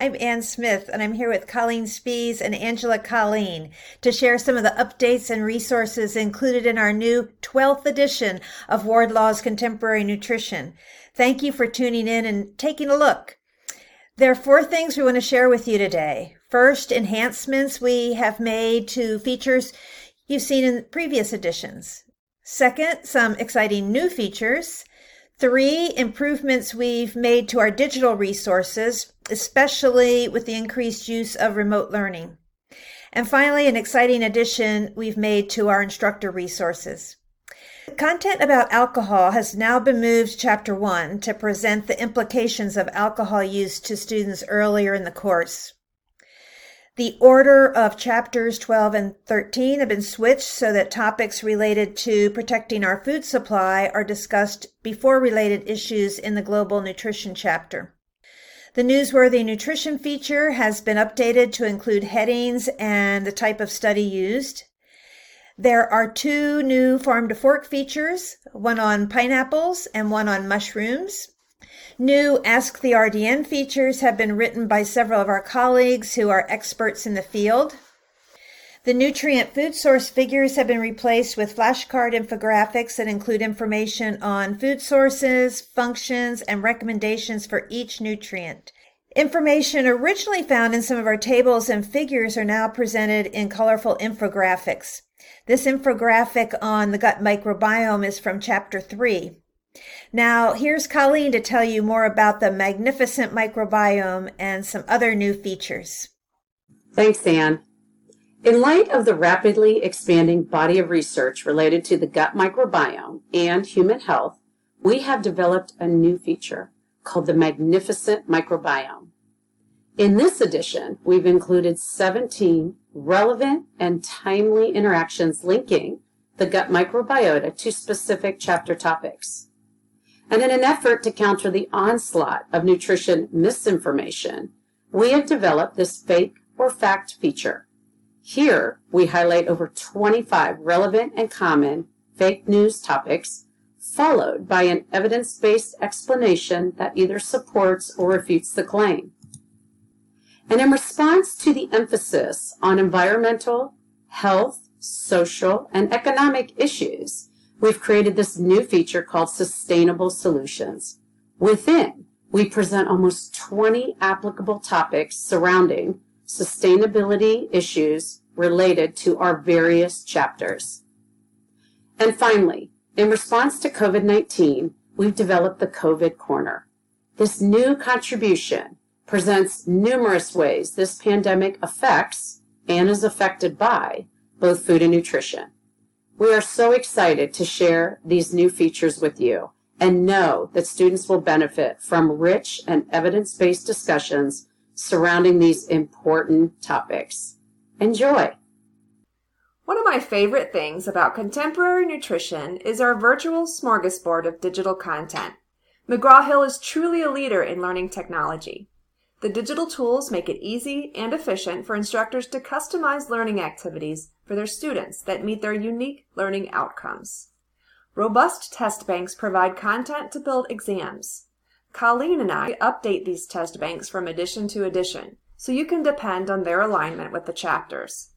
I'm Anne Smith, and I'm here with Colleen Spees and Angela Collene to share some of the updates and resources included in our new 12th edition of Wardlaw's Contemporary Nutrition. Thank you for tuning in and taking a look. There are four things we want to share with you today. First, enhancements we have made to features you've seen in previous editions. Second, some exciting new features. Three, improvements we've made to our digital resources, especially with the increased use of remote learning. And finally, an exciting addition we've made to our instructor resources. Content about alcohol has now been moved to chapter one to present the implications of alcohol use to students earlier in the course. The order of chapters 12 and 13 have been switched so that topics related to protecting our food supply are discussed before related issues in the global nutrition chapter. The newsworthy nutrition feature has been updated to include headings and the type of study used. There are two new farm to fork features, one on pineapples and one on mushrooms. New Ask the RDN features have been written by several of our colleagues who are experts in the field. The nutrient food source figures have been replaced with flashcard infographics that include information on food sources, functions, and recommendations for each nutrient. Information originally found in some of our tables and figures are now presented in colorful infographics. This infographic on the gut microbiome is from chapter 3. Now, here's Colleen to tell you more about the magnificent microbiome and some other new features. Thanks, Anne. In light of the rapidly expanding body of research related to the gut microbiome and human health, we have developed a new feature called the Magnificent Microbiome. In this edition, we've included 17 relevant and timely interactions linking the gut microbiota to specific chapter topics. And in an effort to counter the onslaught of nutrition misinformation, we have developed this fake or fact feature. Here, we highlight over 25 relevant and common fake news topics, followed by an evidence based explanation that either supports or refutes the claim. And in response to the emphasis on environmental, health, social, and economic issues, we've created this new feature called Sustainable Solutions. Within, we present almost 20 applicable topics surrounding sustainability issues related to our various chapters. And finally, in response to COVID 19, we've developed the COVID Corner. This new contribution presents numerous ways this pandemic affects and is affected by both food and nutrition. We are so excited to share these new features with you and know that students will benefit from rich and evidence-based discussions surrounding these important topics. Enjoy! One of my favorite things about contemporary nutrition is our virtual smorgasbord of digital content. McGraw-Hill is truly a leader in learning technology. The digital tools make it easy and efficient for instructors to customize learning activities for their students that meet their unique learning outcomes. Robust test banks provide content to build exams. Colleen and I update these test banks from edition to edition, so you can depend on their alignment with the chapters.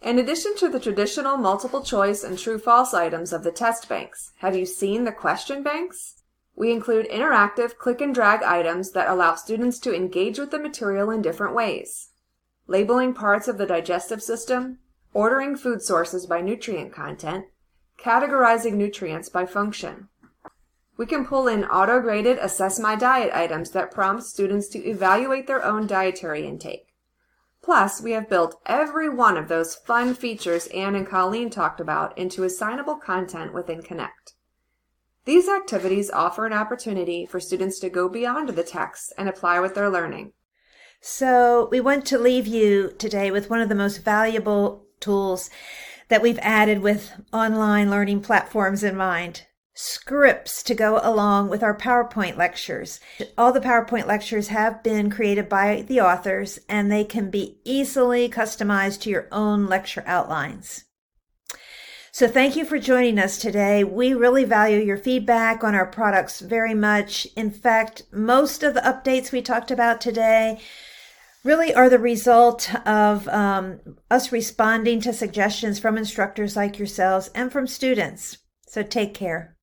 In addition to the traditional multiple choice and true false items of the test banks, have you seen the question banks? We include interactive click and drag items that allow students to engage with the material in different ways. Labeling parts of the digestive system, ordering food sources by nutrient content, categorizing nutrients by function. We can pull in auto-graded Assess My Diet items that prompt students to evaluate their own dietary intake. Plus, we have built every one of those fun features Anne and Colleen talked about into assignable content within Connect. These activities offer an opportunity for students to go beyond the text and apply what they're learning. So, we want to leave you today with one of the most valuable tools that we've added with online learning platforms in mind scripts to go along with our PowerPoint lectures. All the PowerPoint lectures have been created by the authors and they can be easily customized to your own lecture outlines. So thank you for joining us today. We really value your feedback on our products very much. In fact, most of the updates we talked about today really are the result of um, us responding to suggestions from instructors like yourselves and from students. So take care.